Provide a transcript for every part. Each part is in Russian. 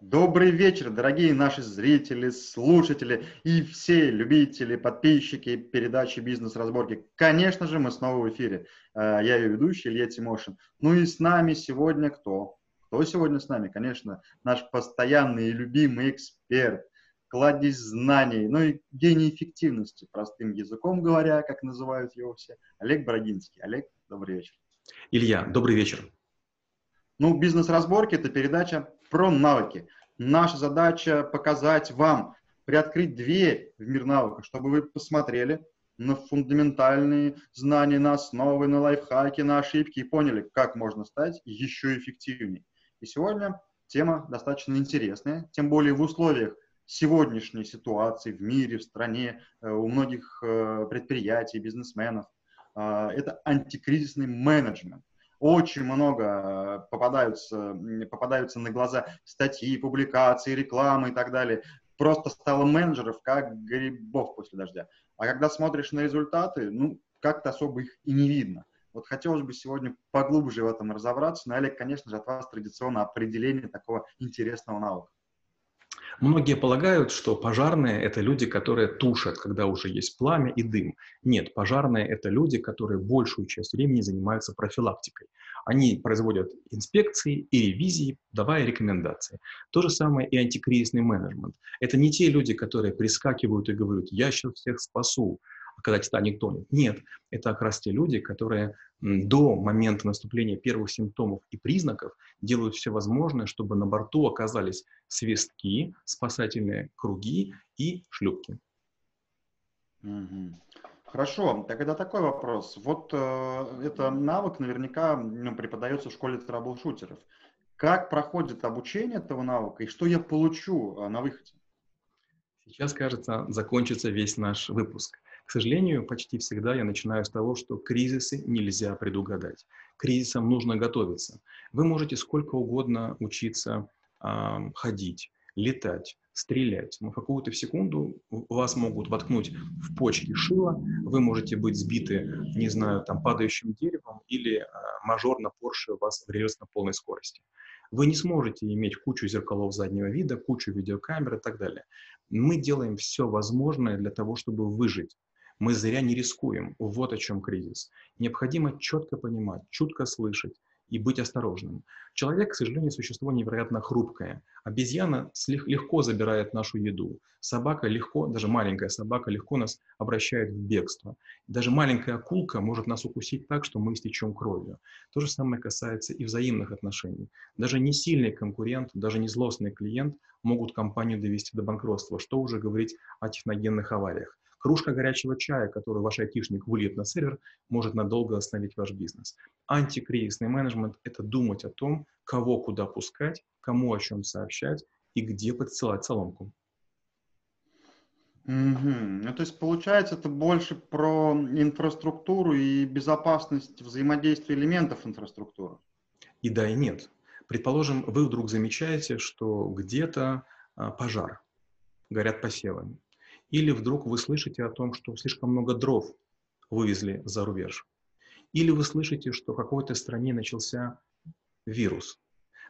Добрый вечер, дорогие наши зрители, слушатели и все любители, подписчики передачи «Бизнес-разборки». Конечно же, мы снова в эфире. Э, я ее ведущий Илья Тимошин. Ну и с нами сегодня кто? Кто сегодня с нами? Конечно, наш постоянный и любимый эксперт, кладезь знаний, ну и гений эффективности, простым языком говоря, как называют его все, Олег Бородинский. Олег, добрый вечер. Илья, добрый вечер. Ну, бизнес-разборки – это передача про навыки. Наша задача показать вам, приоткрыть дверь в мир навыков, чтобы вы посмотрели на фундаментальные знания, на основы, на лайфхаки, на ошибки и поняли, как можно стать еще эффективнее. И сегодня тема достаточно интересная, тем более в условиях сегодняшней ситуации в мире, в стране, э, у многих э, предприятий, бизнесменов. А, это антикризисный менеджмент очень много э, попадаются, попадаются на глаза статьи, публикации, рекламы и так далее. Просто стало менеджеров как грибов после дождя. А когда смотришь на результаты, ну, как-то особо их и не видно. Вот хотелось бы сегодня поглубже в этом разобраться. Но, Олег, конечно же, от вас традиционно определение такого интересного навыка. Многие полагают, что пожарные – это люди, которые тушат, когда уже есть пламя и дым. Нет, пожарные – это люди, которые большую часть времени занимаются профилактикой. Они производят инспекции и ревизии, давая рекомендации. То же самое и антикризисный менеджмент. Это не те люди, которые прискакивают и говорят «я сейчас всех спасу», когда Титаник тонет. Нет, это как раз те люди, которые до момента наступления первых симптомов и признаков делают все возможное, чтобы на борту оказались свистки, спасательные круги и шлюпки. Хорошо, тогда такой вопрос. Вот э, это навык наверняка ну, преподается в школе трэблшутеров. Как проходит обучение этого навыка и что я получу э, на выходе? Сейчас, кажется, закончится весь наш выпуск. К сожалению, почти всегда я начинаю с того, что кризисы нельзя предугадать. К кризисам нужно готовиться. Вы можете сколько угодно учиться э, ходить, летать, стрелять. Но в какую-то секунду вас могут воткнуть в почки шило, вы можете быть сбиты, не знаю, там, падающим деревом, или э, мажор на Порше вас врежет на полной скорости. Вы не сможете иметь кучу зеркалов заднего вида, кучу видеокамер и так далее. Мы делаем все возможное для того, чтобы выжить. Мы зря не рискуем. Вот о чем кризис. Необходимо четко понимать, чутко слышать и быть осторожным. Человек, к сожалению, существо невероятно хрупкое. Обезьяна легко забирает нашу еду. Собака легко, даже маленькая собака легко нас обращает в бегство. Даже маленькая акулка может нас укусить так, что мы истечем кровью. То же самое касается и взаимных отношений. Даже не сильный конкурент, даже не злостный клиент могут компанию довести до банкротства. Что уже говорить о техногенных авариях. Кружка горячего чая, которую ваш айтишник выльет на сервер, может надолго остановить ваш бизнес. Антикризисный менеджмент – это думать о том, кого куда пускать, кому о чем сообщать и где подсылать соломку. Угу. Ну, то есть, получается, это больше про инфраструктуру и безопасность взаимодействия элементов инфраструктуры. И да, и нет. Предположим, вы вдруг замечаете, что где-то а, пожар, горят посевы. Или вдруг вы слышите о том, что слишком много дров вывезли за рубеж. Или вы слышите, что в какой-то стране начался вирус.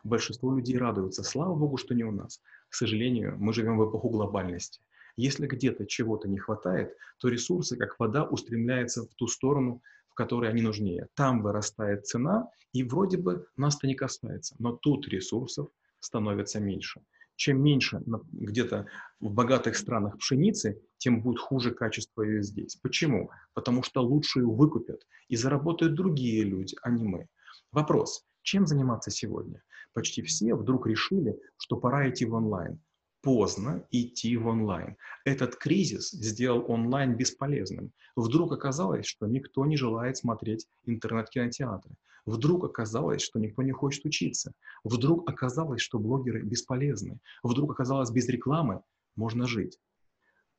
Большинство людей радуются. Слава Богу, что не у нас. К сожалению, мы живем в эпоху глобальности. Если где-то чего-то не хватает, то ресурсы, как вода, устремляются в ту сторону, в которой они нужнее. Там вырастает цена, и вроде бы нас-то не касается. Но тут ресурсов становится меньше чем меньше где-то в богатых странах пшеницы, тем будет хуже качество ее здесь. Почему? Потому что лучшую выкупят и заработают другие люди, а не мы. Вопрос, чем заниматься сегодня? Почти все вдруг решили, что пора идти в онлайн. Поздно идти в онлайн. Этот кризис сделал онлайн бесполезным. Вдруг оказалось, что никто не желает смотреть интернет-кинотеатры. Вдруг оказалось, что никто не хочет учиться. Вдруг оказалось, что блогеры бесполезны. Вдруг оказалось, без рекламы можно жить.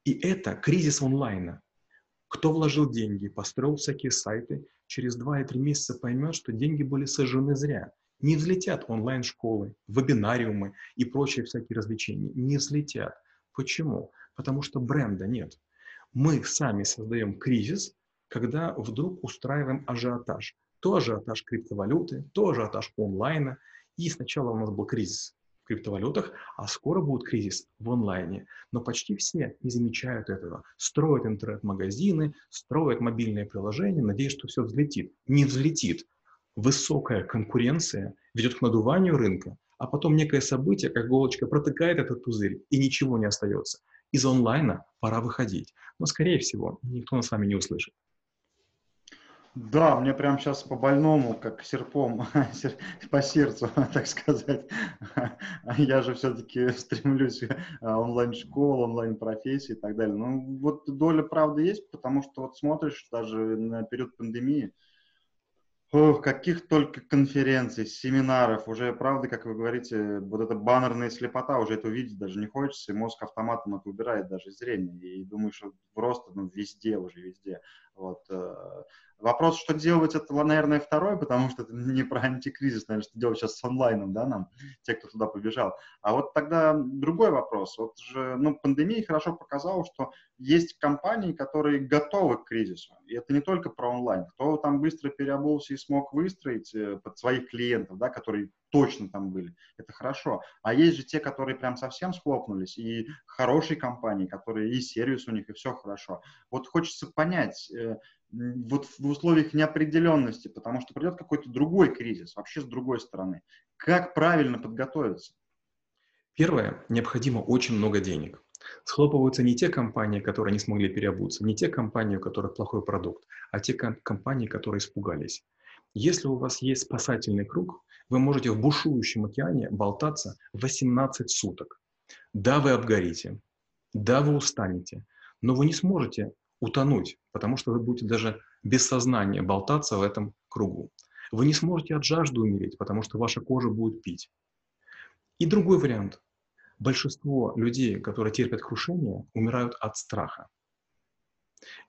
И это кризис онлайна. Кто вложил деньги, построил всякие сайты, через 2 3 месяца поймет, что деньги были сожжены зря. Не взлетят онлайн-школы, вебинариумы и прочие всякие развлечения. Не взлетят. Почему? Потому что бренда нет. Мы сами создаем кризис, когда вдруг устраиваем ажиотаж то ажиотаж криптовалюты, то ажиотаж онлайна. И сначала у нас был кризис. криптовалютах, а скоро будет кризис в онлайне. Но почти все не замечают этого. Строят интернет-магазины, строят мобильные приложения, надеясь, что все взлетит. Не взлетит. Высокая конкуренция ведет к надуванию рынка, а потом некое событие, как иголочка, протыкает этот пузырь, и ничего не остается. Из онлайна пора выходить. Но, скорее всего, никто нас с вами не услышит. Да, мне прям сейчас по больному, как серпом, по сердцу, так сказать. Я же все-таки стремлюсь а, онлайн-школ, онлайн-профессии и так далее. Ну, вот доля правды есть, потому что вот смотришь даже на период пандемии, Ох, каких только конференций, семинаров, уже, правда, как вы говорите, вот эта баннерная слепота, уже это увидеть даже не хочется, и мозг автоматом это убирает даже зрение, и думаешь, что просто ну, везде уже, везде. Вот. Э, вопрос, что делать, это, наверное, второй, потому что это не про антикризис, наверное, что делать сейчас с онлайном, да, нам, те, кто туда побежал. А вот тогда другой вопрос. Вот же, ну, пандемия хорошо показала, что есть компании, которые готовы к кризису. И это не только про онлайн. Кто там быстро переобулся и смог выстроить э, под своих клиентов, да, которые точно там были, это хорошо. А есть же те, которые прям совсем схлопнулись, и хорошие компании, которые и сервис у них, и все хорошо. Вот хочется понять, э, вот в условиях неопределенности, потому что придет какой-то другой кризис, вообще с другой стороны. Как правильно подготовиться? Первое, необходимо очень много денег. Схлопываются не те компании, которые не смогли переобуться, не те компании, у которых плохой продукт, а те компании, которые испугались. Если у вас есть спасательный круг, вы можете в бушующем океане болтаться 18 суток. Да, вы обгорите, да, вы устанете, но вы не сможете утонуть, потому что вы будете даже без сознания болтаться в этом кругу. Вы не сможете от жажды умереть, потому что ваша кожа будет пить. И другой вариант. Большинство людей, которые терпят крушение, умирают от страха.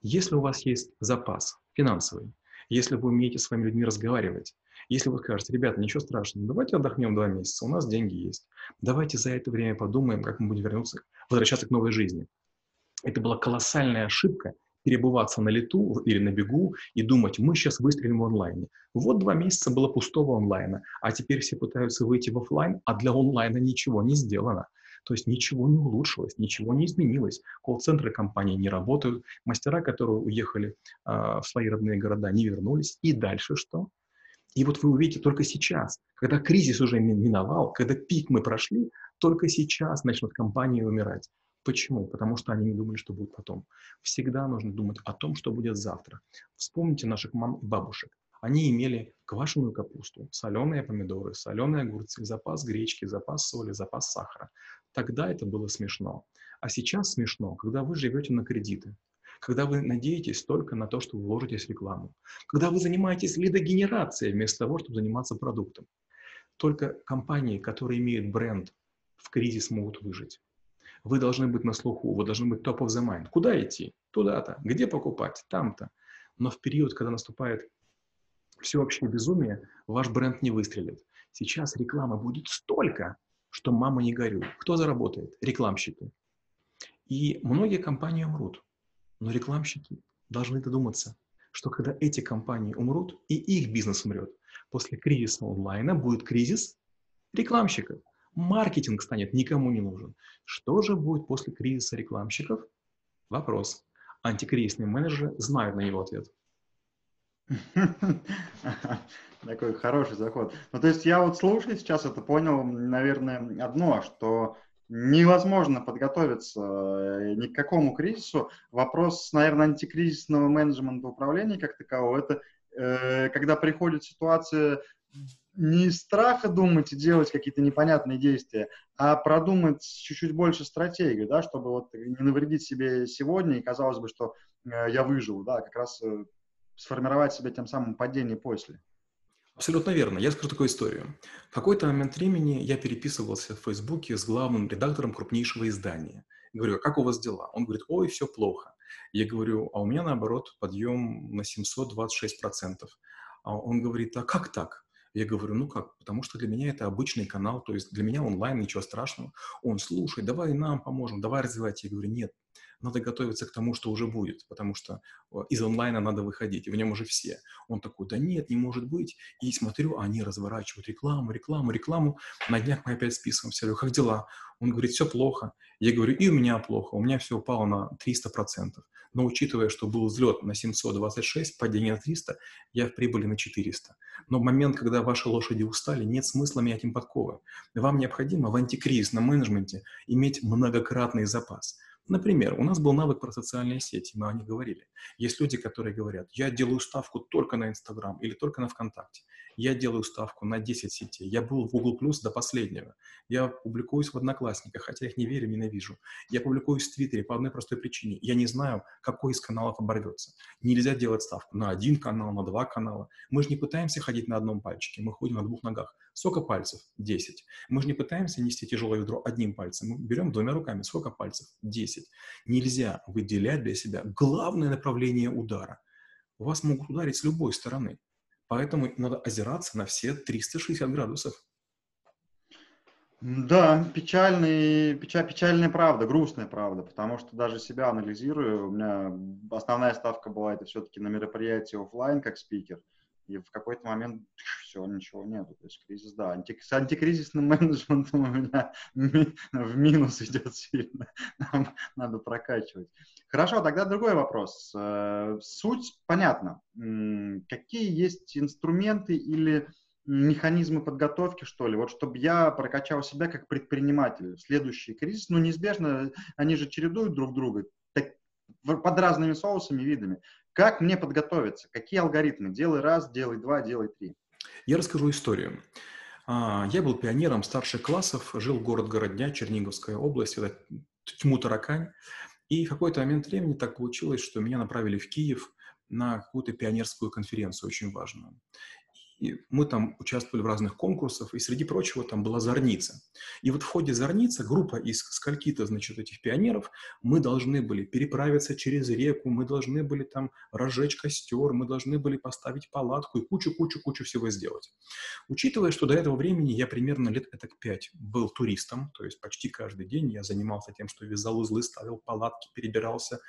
Если у вас есть запас финансовый, если вы умеете с вами людьми разговаривать, если вы скажете, ребята, ничего страшного, давайте отдохнем два месяца, у нас деньги есть. Давайте за это время подумаем, как мы будем вернуться, возвращаться к новой жизни. Это была колоссальная ошибка перебываться на лету или на бегу и думать, мы сейчас выстрелим в онлайне. Вот два месяца было пустого онлайна, а теперь все пытаются выйти в офлайн, а для онлайна ничего не сделано. То есть ничего не улучшилось, ничего не изменилось. Колл-центры компании не работают, мастера, которые уехали э, в свои родные города, не вернулись. И дальше что? И вот вы увидите только сейчас, когда кризис уже миновал, когда пик мы прошли, только сейчас начнут компании умирать. Почему? Потому что они не думали, что будет потом. Всегда нужно думать о том, что будет завтра. Вспомните наших мам и бабушек. Они имели квашеную капусту, соленые помидоры, соленые огурцы, запас гречки, запас соли, запас сахара. Тогда это было смешно. А сейчас смешно, когда вы живете на кредиты, когда вы надеетесь только на то, что вы вложитесь в рекламу, когда вы занимаетесь лидогенерацией вместо того, чтобы заниматься продуктом. Только компании, которые имеют бренд, в кризис могут выжить. Вы должны быть на слуху, вы должны быть top of the mind. Куда идти? Туда-то. Где покупать? Там-то. Но в период, когда наступает всеобщее безумие, ваш бренд не выстрелит. Сейчас рекламы будет столько, что мама не горюй. Кто заработает? Рекламщики. И многие компании умрут. Но рекламщики должны додуматься, что когда эти компании умрут, и их бизнес умрет, после кризиса онлайна будет кризис рекламщиков маркетинг станет никому не нужен. Что же будет после кризиса рекламщиков? Вопрос. Антикризисные менеджеры знают на него ответ. Такой хороший заход. Ну, то есть я вот слушаю сейчас это понял, наверное, одно, что невозможно подготовиться э, ни к какому кризису. Вопрос, наверное, антикризисного менеджмента управления как такового, это э, когда приходит ситуация не из страха думать и делать какие-то непонятные действия, а продумать чуть-чуть больше стратегию, да, чтобы вот не навредить себе сегодня и казалось бы, что э, я выжил, да, как раз э, сформировать себе тем самым падение после. Абсолютно верно. Я скажу такую историю. В какой-то момент времени я переписывался в Фейсбуке с главным редактором крупнейшего издания. Говорю, «А как у вас дела? Он говорит, ой, все плохо. Я говорю, а у меня наоборот подъем на 726%. А он говорит, а как так? Я говорю, ну как, потому что для меня это обычный канал, то есть для меня онлайн, ничего страшного. Он, слушай, давай нам поможем, давай развивать. Я говорю, нет, надо готовиться к тому, что уже будет, потому что из онлайна надо выходить, и в нем уже все. Он такой, да нет, не может быть. И смотрю, они разворачивают рекламу, рекламу, рекламу. На днях мы опять списываемся. Говорю, как дела? Он говорит, все плохо. Я говорю, и у меня плохо, у меня все упало на 300%. Но учитывая, что был взлет на 726, падение на 300, я в прибыли на 400. Но в момент, когда ваши лошади устали, нет смысла менять им подковы. Вам необходимо в антикризисном менеджменте иметь многократный запас. Например, у нас был навык про социальные сети, мы о них говорили. Есть люди, которые говорят, я делаю ставку только на Инстаграм или только на ВКонтакте. Я делаю ставку на 10 сетей. Я был в Google Plus до последнего. Я публикуюсь в Одноклассниках, хотя их не верю, ненавижу. Я публикуюсь в Твиттере по одной простой причине. Я не знаю, какой из каналов оборвется. Нельзя делать ставку на один канал, на два канала. Мы же не пытаемся ходить на одном пальчике, мы ходим на двух ногах. Сколько пальцев? 10. Мы же не пытаемся нести тяжелое ведро одним пальцем. Мы берем двумя руками. Сколько пальцев? 10. Нельзя выделять для себя главное направление удара. Вас могут ударить с любой стороны. Поэтому надо озираться на все 360 градусов. Да, печальный, печаль, печальная правда, грустная правда, потому что даже себя анализирую, у меня основная ставка была это все-таки на мероприятии офлайн как спикер, и в какой-то момент все, ничего нету, то есть кризис, да, анти, с антикризисным менеджментом у меня ми, в минус идет сильно, нам надо прокачивать. Хорошо, тогда другой вопрос. Э, суть понятна. Какие есть инструменты или механизмы подготовки, что ли, вот чтобы я прокачал себя как предприниматель следующий кризис, ну, неизбежно, они же чередуют друг друга под разными соусами, видами. Как мне подготовиться? Какие алгоритмы? Делай раз, делай два, делай три. Я расскажу историю. А, я был пионером старших классов, жил в город-городня, Черниговская область, это тьму-таракань. И в какой-то момент времени так получилось, что меня направили в Киев на какую-то пионерскую конференцию очень важную. И мы там участвовали в разных конкурсах, и среди прочего там была зорница. И вот в ходе зорницы группа из скольки-то, значит, этих пионеров, мы должны были переправиться через реку, мы должны были там разжечь костер, мы должны были поставить палатку и кучу-кучу-кучу всего сделать. Учитывая, что до этого времени я примерно лет так пять был туристом, то есть почти каждый день я занимался тем, что вязал узлы, ставил палатки, перебирался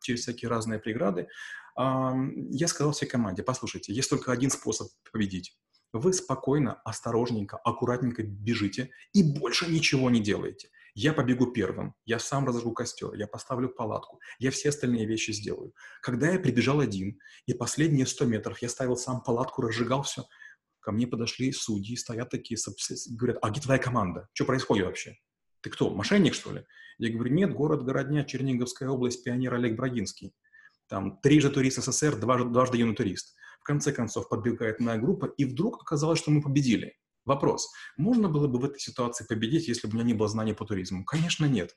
через всякие разные преграды, я сказал всей команде, послушайте, есть только один способ победить. Вы спокойно, осторожненько, аккуратненько бежите и больше ничего не делаете. Я побегу первым, я сам разожгу костер, я поставлю палатку, я все остальные вещи сделаю. Когда я прибежал один, и последние 100 метров я ставил сам палатку, разжигал все, ко мне подошли судьи, стоят такие, говорят, а где твоя команда? Что происходит вообще? Ты кто, мошенник, что ли? Я говорю, нет, город Городня, Черниговская область, пионер Олег Брагинский там, трижды турист СССР, дважды, дважды юный турист. В конце концов, подбегает моя группа, и вдруг оказалось, что мы победили. Вопрос, можно было бы в этой ситуации победить, если бы у меня не было знаний по туризму? Конечно, нет.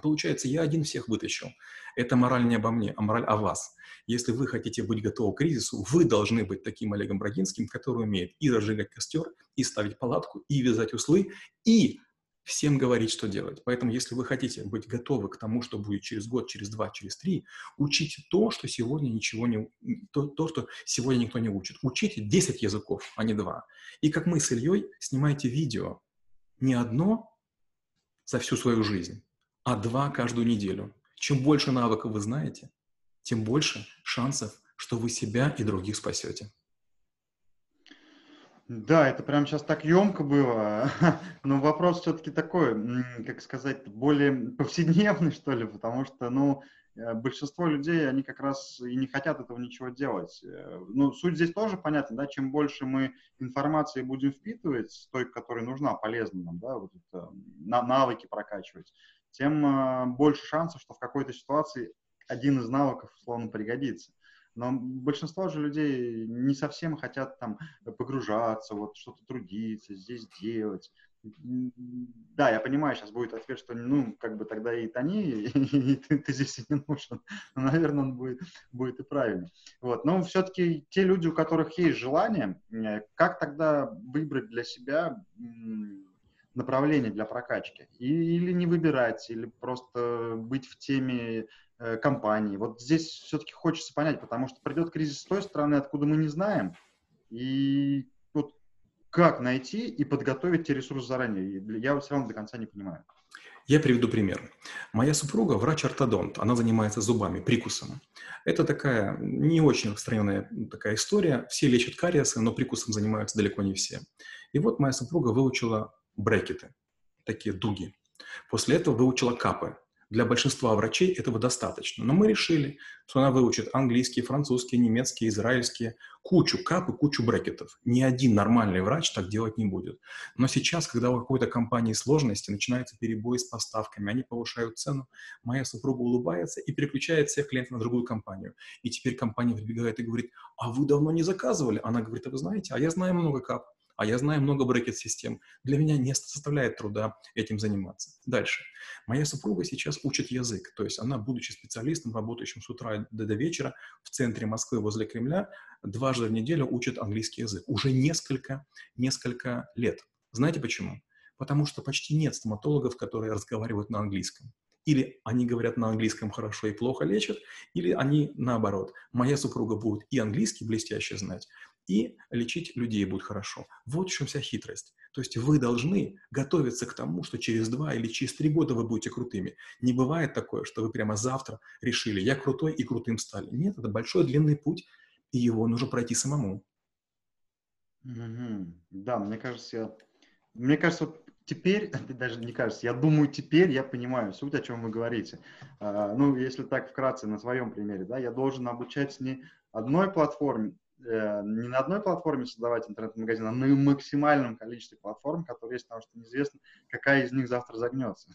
Получается, я один всех вытащил. Это мораль не обо мне, а мораль о вас. Если вы хотите быть готовы к кризису, вы должны быть таким Олегом Брагинским, который умеет и разжигать костер, и ставить палатку, и вязать услы, и всем говорить, что делать. Поэтому, если вы хотите быть готовы к тому, что будет через год, через два, через три, учите то, что сегодня ничего не... То, то что сегодня никто не учит. Учите 10 языков, а не два. И как мы с Ильей снимайте видео не одно за всю свою жизнь, а два каждую неделю. Чем больше навыков вы знаете, тем больше шансов, что вы себя и других спасете. Да, это прям сейчас так емко было, но вопрос все-таки такой, как сказать, более повседневный, что ли, потому что, ну, э, большинство людей, они как раз и не хотят этого ничего делать. Э, ну, суть здесь тоже понятна, да, чем больше мы информации будем впитывать, той, которая нужна, полезна нам, да, вот это, на, навыки прокачивать, тем э, больше шансов, что в какой-то ситуации один из навыков, условно, пригодится. Но большинство же людей не совсем хотят там погружаться, вот что-то трудиться, здесь делать. Да, я понимаю, сейчас будет ответ, что ну, как бы тогда и тони, и, и ты, ты здесь и не нужен. Но, наверное, он будет, будет и правильный. Вот. Но все-таки те люди, у которых есть желание, э, как тогда выбрать для себя направление для прокачки? Или не выбирать, или просто быть в теме компании. Вот здесь все-таки хочется понять, потому что придет кризис с той стороны, откуда мы не знаем. И вот как найти и подготовить те ресурсы заранее? Я все равно до конца не понимаю. Я приведу пример. Моя супруга врач-ортодонт, она занимается зубами, прикусом. Это такая не очень распространенная такая история. Все лечат кариесы, но прикусом занимаются далеко не все. И вот моя супруга выучила брекеты, такие дуги. После этого выучила капы. Для большинства врачей этого достаточно. Но мы решили, что она выучит английский, французский, немецкий, израильский, кучу кап и кучу брекетов. Ни один нормальный врач так делать не будет. Но сейчас, когда у какой-то компании сложности, начинаются перебои с поставками, они повышают цену, моя супруга улыбается и переключает всех клиентов на другую компанию. И теперь компания прибегает и говорит, а вы давно не заказывали? Она говорит, а вы знаете, а я знаю много кап а я знаю много брекет-систем. Для меня не составляет труда этим заниматься. Дальше. Моя супруга сейчас учит язык, то есть она, будучи специалистом, работающим с утра до, до вечера в центре Москвы возле Кремля, дважды в неделю учит английский язык. Уже несколько, несколько лет. Знаете почему? Потому что почти нет стоматологов, которые разговаривают на английском. Или они говорят на английском хорошо и плохо лечат, или они наоборот. Моя супруга будет и английский блестяще знать, и лечить людей будет хорошо. Вот в чем вся хитрость. То есть вы должны готовиться к тому, что через два или через три года вы будете крутыми. Не бывает такое, что вы прямо завтра решили, я крутой и крутым стали. Нет, это большой длинный путь, и его нужно пройти самому. Mm-hmm. Да, мне кажется, я... мне кажется, теперь, даже не кажется, я думаю, теперь я понимаю суть, о чем вы говорите. А, ну, если так вкратце на своем примере, да, я должен обучать не одной платформе, не на одной платформе создавать интернет-магазин, а на максимальном количестве платформ, которые есть, потому что неизвестно, какая из них завтра загнется.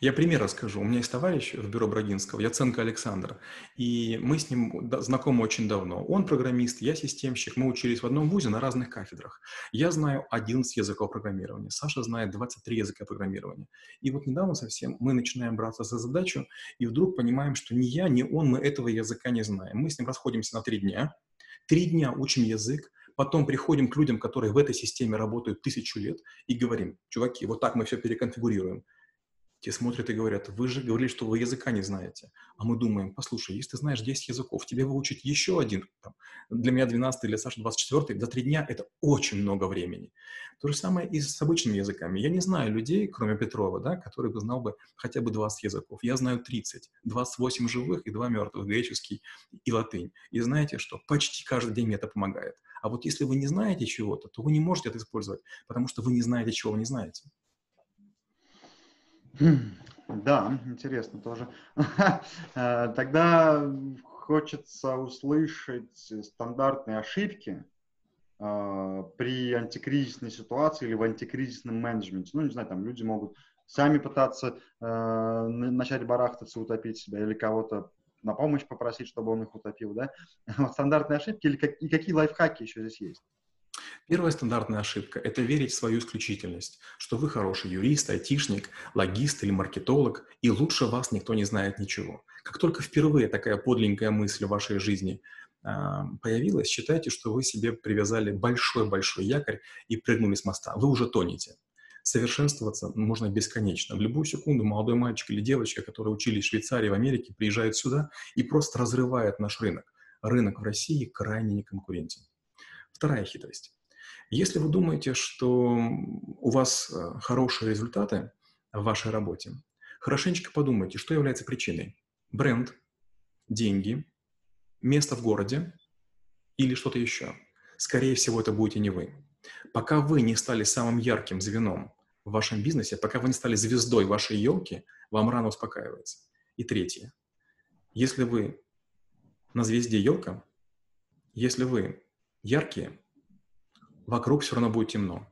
Я пример расскажу. У меня есть товарищ в бюро Брагинского, Яценко Александр, и мы с ним знакомы очень давно. Он программист, я системщик, мы учились в одном вузе на разных кафедрах. Я знаю 11 языков программирования, Саша знает 23 языка программирования. И вот недавно совсем мы начинаем браться за задачу, и вдруг понимаем, что ни я, ни он, мы этого языка не знаем. Мы с ним расходимся на три дня, Три дня учим язык, потом приходим к людям, которые в этой системе работают тысячу лет, и говорим, чуваки, вот так мы все переконфигурируем. Те смотрят и говорят, вы же говорили, что вы языка не знаете. А мы думаем, послушай, если ты знаешь 10 языков, тебе выучить еще один, там, для меня 12 для Саши 24, за три дня это очень много времени. То же самое и с обычными языками. Я не знаю людей, кроме Петрова, да, который бы знал бы хотя бы 20 языков. Я знаю 30, 28 живых и 2 мертвых, греческий и латынь. И знаете что? Почти каждый день мне это помогает. А вот если вы не знаете чего-то, то вы не можете это использовать, потому что вы не знаете, чего вы не знаете. Да, интересно тоже. Э, тогда хочется услышать стандартные ошибки э, при антикризисной ситуации или в антикризисном менеджменте. Ну, не знаю, там люди могут сами пытаться э, начать барахтаться, утопить себя или кого-то на помощь попросить, чтобы он их утопил, да? Стандартные ошибки или как, и какие лайфхаки еще здесь есть? Первая стандартная ошибка – это верить в свою исключительность, что вы хороший юрист, айтишник, логист или маркетолог, и лучше вас никто не знает ничего. Как только впервые такая подленькая мысль в вашей жизни э, появилась, считайте, что вы себе привязали большой-большой якорь и прыгнули с моста. Вы уже тонете. Совершенствоваться можно бесконечно. В любую секунду молодой мальчик или девочка, которые учились в Швейцарии, в Америке, приезжают сюда и просто разрывают наш рынок. Рынок в России крайне неконкурентен. Вторая хитрость. Если вы думаете, что у вас э, хорошие результаты в вашей работе, хорошенечко подумайте, что является причиной. Бренд, деньги, место в городе или что-то еще. Скорее всего, это будете не вы. Пока вы не стали самым ярким звеном в вашем бизнесе, пока вы не стали звездой вашей елки, вам рано успокаивается. И третье. Если вы на звезде елка, если вы яркие, вокруг все равно будет темно.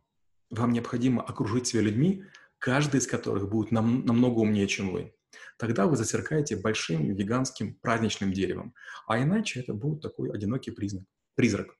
Вам необходимо окружить себя людьми, каждый из которых будет нам, намного умнее, чем вы. Тогда вы засеркаете большим гигантским праздничным деревом. А иначе это будет такой одинокий признак, призрак.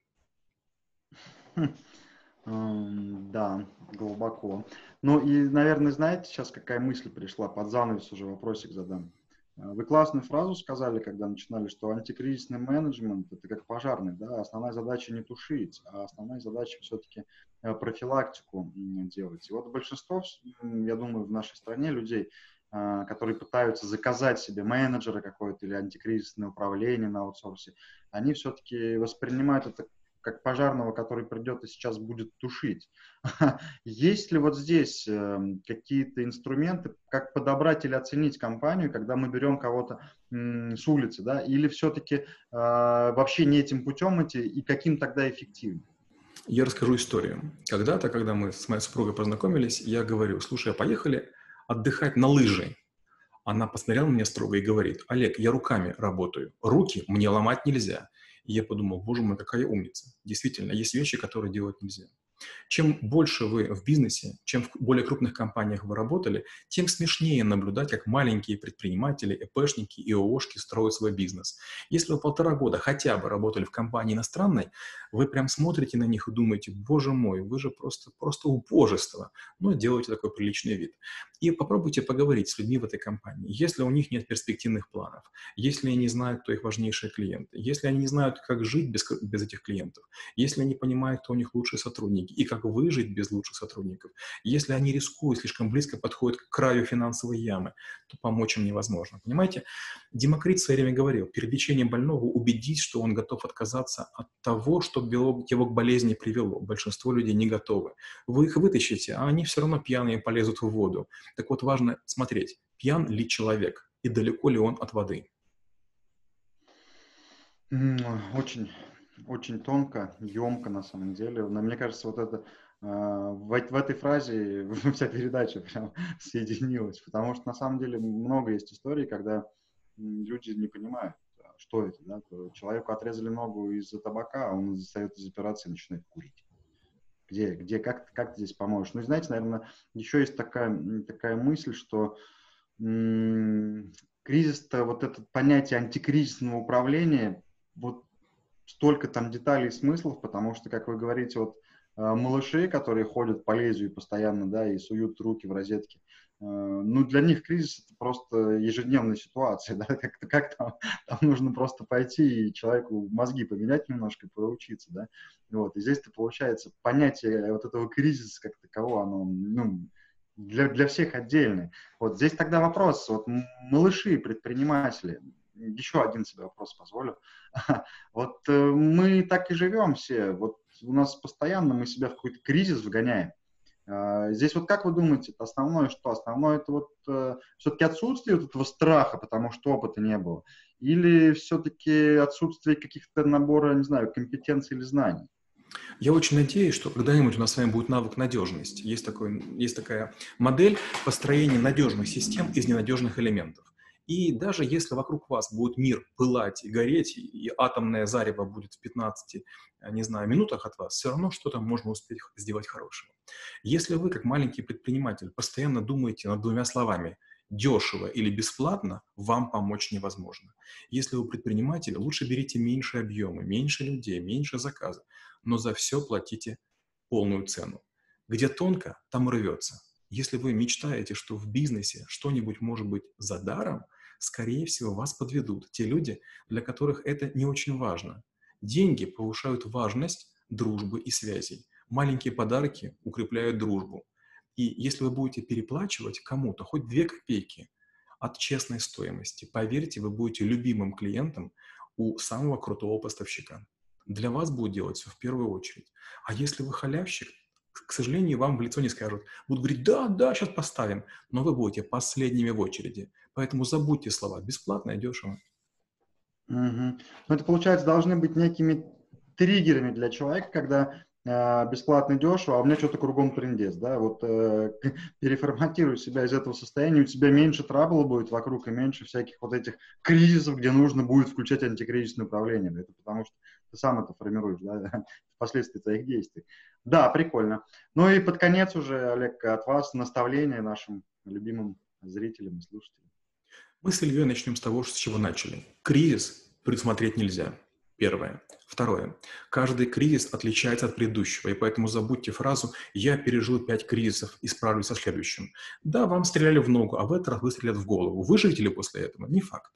Хм. Да, глубоко. Ну и, наверное, знаете, сейчас какая мысль пришла? Под занавес уже вопросик задам. Э, вы классную фразу сказали, когда начинали, что антикризисный менеджмент – это как пожарный, да, основная задача не тушить, а основная задача все-таки э, профилактику делать. И вот большинство, я думаю, в нашей стране людей, э, которые пытаются заказать себе менеджера какое-то или антикризисное управление на аутсорсе, они все-таки воспринимают это как пожарного, который придет и сейчас будет тушить. Есть ли вот здесь эм, какие-то инструменты, как подобрать или оценить компанию, когда мы берем кого-то с улицы, да, или все-таки э, вообще не этим путем идти, и каким тогда эффективнее? Я расскажу историю. Когда-то, когда мы с моей супругой познакомились, я говорю, слушай, а поехали отдыхать на лыжи. Она посмотрела на меня строго и говорит, Олег, я руками работаю, руки мне ломать нельзя. И я подумал, боже мой, какая умница. Действительно, есть вещи, которые делать нельзя. Чем больше вы в бизнесе, чем в более крупных компаниях вы работали, тем смешнее наблюдать, как маленькие предприниматели, ЭПшники и ООшки строят свой бизнес. Если вы полтора года хотя бы работали в компании иностранной, вы прям смотрите на них и думаете, боже мой, вы же просто, просто убожество, но делаете такой приличный вид. И попробуйте поговорить с людьми в этой компании. Если у них нет перспективных планов, если они не знают, кто их важнейшие клиенты, если они не знают, как жить без, без этих клиентов, если они понимают, кто у них лучшие сотрудники, и как выжить без лучших сотрудников. Если они рискуют, слишком близко подходят к краю финансовой ямы, то помочь им невозможно. Понимаете? Демокрит в свое время говорил, перед лечением больного убедись, что он готов отказаться от того, что его к болезни привело. Большинство людей не готовы. Вы их вытащите, а они все равно пьяные полезут в воду. Так вот, важно смотреть, пьян ли человек и далеко ли он от воды. Очень очень тонко, емко на самом деле. Но мне кажется, вот это а, в, в этой фразе вся передача прям соединилась, потому что на самом деле много есть историй, когда люди не понимают, а, что это, да, человеку отрезали ногу из-за табака, а он встает из операции и начинает курить. Где, где, как, как ты здесь поможешь? Ну и знаете, наверное, еще есть такая, такая мысль, что кризис-то, вот это понятие антикризисного управления, вот столько там деталей и смыслов, потому что, как вы говорите, вот э, малыши, которые ходят по лезвию постоянно, да, и суют руки в розетки, э, ну, для них кризис это просто ежедневная ситуация, да, как, как там, там нужно просто пойти и человеку мозги поменять немножко, проучиться, да, вот, и здесь-то получается понятие вот этого кризиса как такового, оно, ну, для, для всех отдельное. Вот здесь тогда вопрос, вот малыши, предприниматели, еще один себе вопрос позволю. Вот э, мы так и живем все. Вот у нас постоянно мы себя в какой-то кризис вгоняем. А, здесь вот как вы думаете, это основное что? Основное это вот э, все-таки отсутствие вот этого страха, потому что опыта не было? Или все-таки отсутствие каких-то набора, не знаю, компетенций или знаний? Я очень надеюсь, что когда-нибудь у нас с вами будет навык надежности. Есть, такой, есть такая модель построения надежных систем из ненадежных элементов. И даже если вокруг вас будет мир пылать и гореть, и атомное зарево будет в 15, э, не знаю, минутах от вас, все равно что-то можно успеть сделать хорошего. Если вы, как маленький предприниматель, постоянно думаете над двумя словами дешево или бесплатно, вам помочь невозможно. Если вы предприниматель, лучше берите меньше объемы, меньше людей, меньше заказов, но за все платите полную цену. Где тонко, там рвется. Если вы мечтаете, что в бизнесе что-нибудь может быть за даром – скорее всего, вас подведут те люди, для которых это не очень важно. Деньги повышают важность дружбы и связей. Маленькие подарки укрепляют дружбу. И если вы будете переплачивать кому-то хоть две копейки от честной стоимости, поверьте, вы будете любимым клиентом у самого крутого поставщика. Для вас будет делать все в первую очередь. А если вы халявщик, к сожалению, вам в лицо не скажут. Будут говорить, да, да, сейчас поставим, но вы будете последними в очереди. Поэтому забудьте слова. Бесплатно и дешево. Угу. Ну, это, получается, должны быть некими триггерами для человека, когда бесплатно дешево, а у меня что-то кругом трендец, да, вот э, переформатируй себя из этого состояния, у тебя меньше трабла будет вокруг и меньше всяких вот этих кризисов, где нужно будет включать антикризисное управление, это потому что ты сам это формируешь, да, впоследствии твоих действий. Да, прикольно. Ну и под конец уже, Олег, от вас наставление нашим любимым зрителям и слушателям. Мы с Ильей начнем с того, с чего начали. Кризис предусмотреть нельзя. Первое. Второе. Каждый кризис отличается от предыдущего, и поэтому забудьте фразу «я пережил пять кризисов и справлюсь со следующим». Да, вам стреляли в ногу, а в этот раз выстрелят в голову. Выживете ли после этого? Не факт.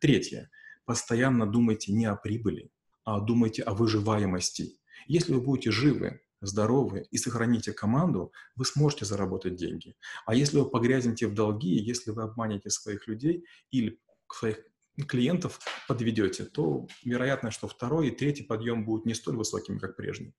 Третье. Постоянно думайте не о прибыли, а думайте о выживаемости. Если вы будете живы, здоровы и сохраните команду, вы сможете заработать деньги. А если вы погрязнете в долги, если вы обманете своих людей или своих клиентов подведете, то вероятно, что второй и третий подъем будут не столь высокими, как прежний.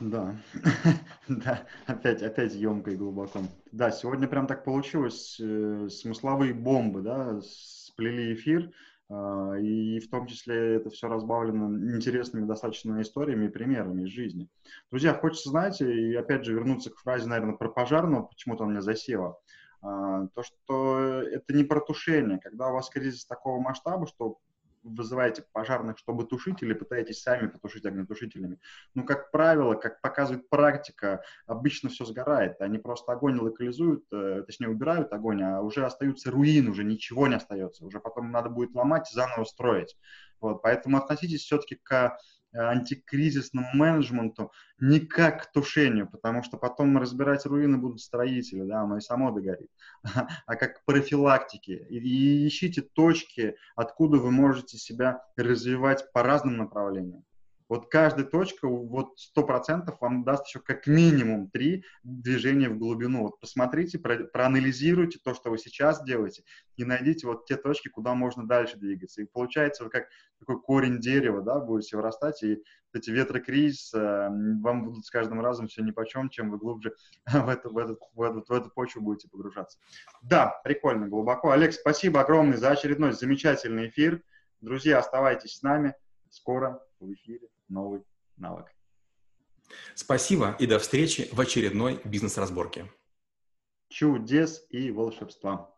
Да, да, опять, опять емко и глубоко. Да, сегодня прям так получилось, э, смысловые бомбы, да, сплели эфир, э, и в том числе это все разбавлено интересными достаточно историями и примерами из жизни. Друзья, хочется, знаете, и опять же вернуться к фразе, наверное, про пожарного, почему-то он меня засела. То, что это не про тушение. Когда у вас кризис такого масштаба, что вызываете пожарных, чтобы тушить, или пытаетесь сами потушить огнетушителями. Ну, как правило, как показывает практика, обычно все сгорает. Они просто огонь локализуют, э, точнее, убирают огонь, а уже остаются руины, уже ничего не остается. Уже потом надо будет ломать и заново строить. Вот, поэтому относитесь все-таки к антикризисному менеджменту не как к тушению, потому что потом разбирать руины будут строители, да, оно и само догорит, а как к профилактике. И, и ищите точки, откуда вы можете себя развивать по разным направлениям. Вот каждая точка, вот сто процентов вам даст еще как минимум три движения в глубину. Вот посмотрите, про, проанализируйте то, что вы сейчас делаете, и найдите вот те точки, куда можно дальше двигаться. И получается, вы как такой корень дерева, да, будете вырастать, и эти ветры кризис э, вам будут с каждым разом все нипочем, чем вы глубже в эту, в, эту, в, эту, в эту почву будете погружаться. Да, прикольно, глубоко. Олег, спасибо огромное за очередной замечательный эфир. Друзья, оставайтесь с нами. Скоро в эфире новый навык. Спасибо и до встречи в очередной бизнес-разборке. Чудес и волшебства.